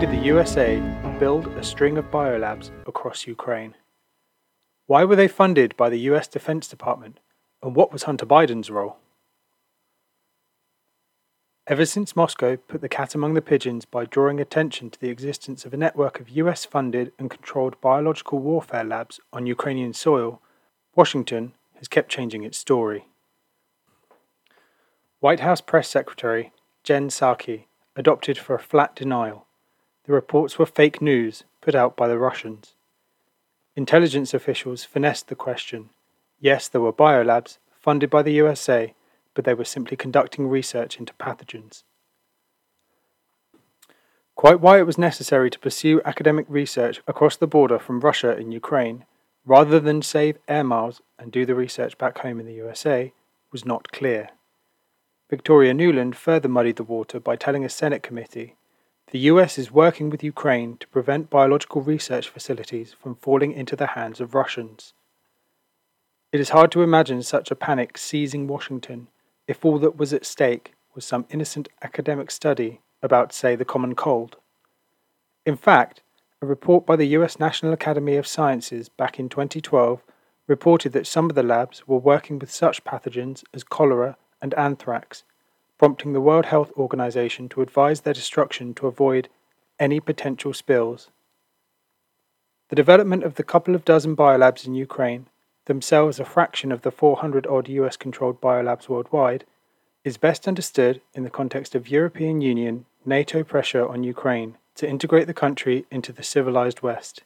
did the USA build a string of biolabs across Ukraine? Why were they funded by the US Defense Department, and what was Hunter Biden's role? Ever since Moscow put the cat among the pigeons by drawing attention to the existence of a network of US funded and controlled biological warfare labs on Ukrainian soil, Washington has kept changing its story. White House Press Secretary Jen Psaki adopted for a flat denial. The reports were fake news put out by the Russians. Intelligence officials finessed the question. Yes, there were biolabs funded by the USA but they were simply conducting research into pathogens. Quite why it was necessary to pursue academic research across the border from Russia and Ukraine, rather than save air miles and do the research back home in the USA, was not clear. Victoria Nuland further muddied the water by telling a Senate committee the US is working with Ukraine to prevent biological research facilities from falling into the hands of Russians. It is hard to imagine such a panic seizing Washington if all that was at stake was some innocent academic study about, say, the common cold. In fact, a report by the US National Academy of Sciences back in 2012 reported that some of the labs were working with such pathogens as cholera and anthrax, prompting the World Health Organization to advise their destruction to avoid any potential spills. The development of the couple of dozen biolabs in Ukraine themselves a fraction of the 400 odd US controlled biolabs worldwide, is best understood in the context of European Union NATO pressure on Ukraine to integrate the country into the civilized West.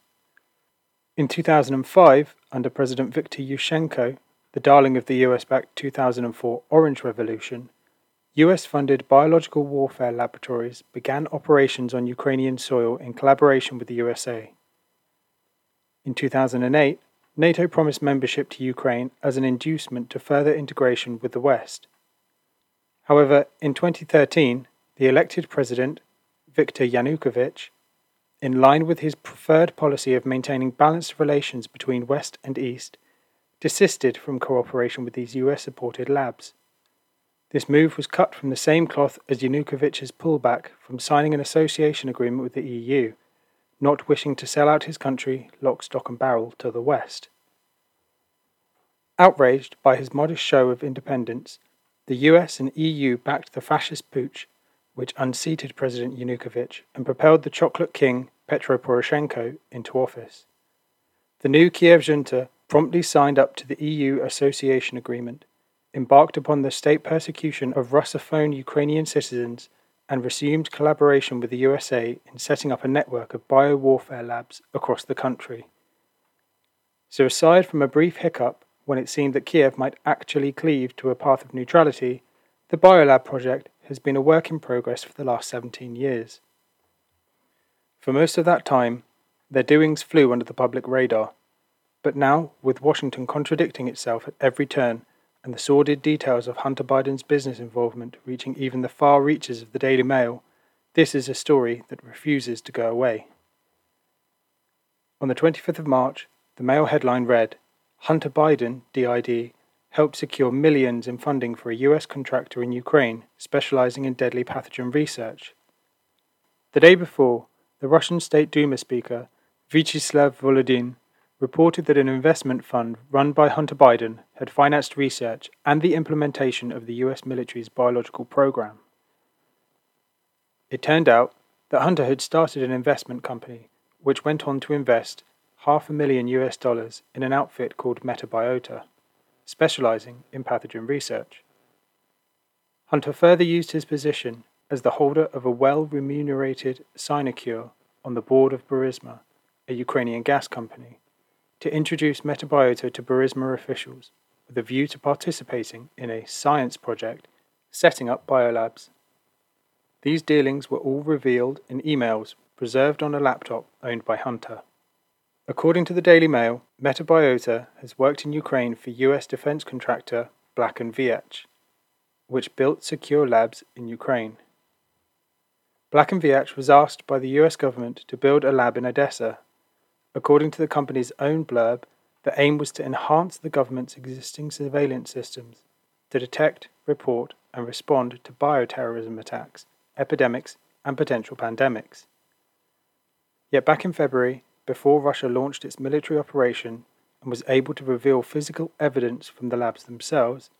In 2005, under President Viktor Yushchenko, the darling of the US backed 2004 Orange Revolution, US funded biological warfare laboratories began operations on Ukrainian soil in collaboration with the USA. In 2008, NATO promised membership to Ukraine as an inducement to further integration with the West. However, in 2013, the elected president, Viktor Yanukovych, in line with his preferred policy of maintaining balanced relations between West and East, desisted from cooperation with these US supported labs. This move was cut from the same cloth as Yanukovych's pullback from signing an association agreement with the EU not wishing to sell out his country lock, stock, and barrel to the West. Outraged by his modest show of independence, the US and EU backed the fascist putsch, which unseated President Yanukovych and propelled the chocolate king Petro Poroshenko into office. The new Kiev junta promptly signed up to the EU Association Agreement, embarked upon the state persecution of Russophone Ukrainian citizens, and resumed collaboration with the USA in setting up a network of biowarfare labs across the country. So, aside from a brief hiccup when it seemed that Kiev might actually cleave to a path of neutrality, the Biolab project has been a work in progress for the last 17 years. For most of that time, their doings flew under the public radar, but now, with Washington contradicting itself at every turn and the sordid details of Hunter Biden's business involvement reaching even the far reaches of the Daily Mail, this is a story that refuses to go away. On the 25th of March, the Mail headline read Hunter Biden, DID, helped secure millions in funding for a US contractor in Ukraine specializing in deadly pathogen research. The day before, the Russian State Duma speaker, Vyacheslav Volodin, reported that an investment fund run by Hunter Biden had financed research and the implementation of the US military's biological program. It turned out that Hunter had started an investment company which went on to invest half a million US dollars in an outfit called Metabiota, specializing in pathogen research. Hunter further used his position as the holder of a well remunerated sinecure on the board of Burisma, a Ukrainian gas company, to introduce Metabiota to Burisma officials with a view to participating in a science project setting up biolabs. These dealings were all revealed in emails preserved on a laptop owned by Hunter. According to the Daily Mail, Metabiota has worked in Ukraine for US defense contractor Black & Veatch, which built secure labs in Ukraine. Black & Veatch was asked by the US government to build a lab in Odessa According to the company's own blurb, the aim was to enhance the government's existing surveillance systems to detect, report, and respond to bioterrorism attacks, epidemics, and potential pandemics. Yet back in February, before Russia launched its military operation and was able to reveal physical evidence from the labs themselves,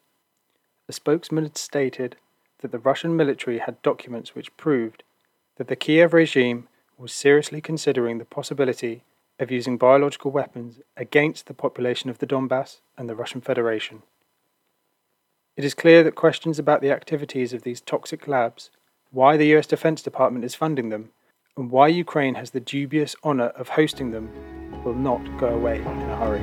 a spokesman had stated that the Russian military had documents which proved that the Kiev regime was seriously considering the possibility of using biological weapons against the population of the Donbass and the Russian Federation. It is clear that questions about the activities of these toxic labs, why the US Defense Department is funding them, and why Ukraine has the dubious honour of hosting them will not go away in a hurry.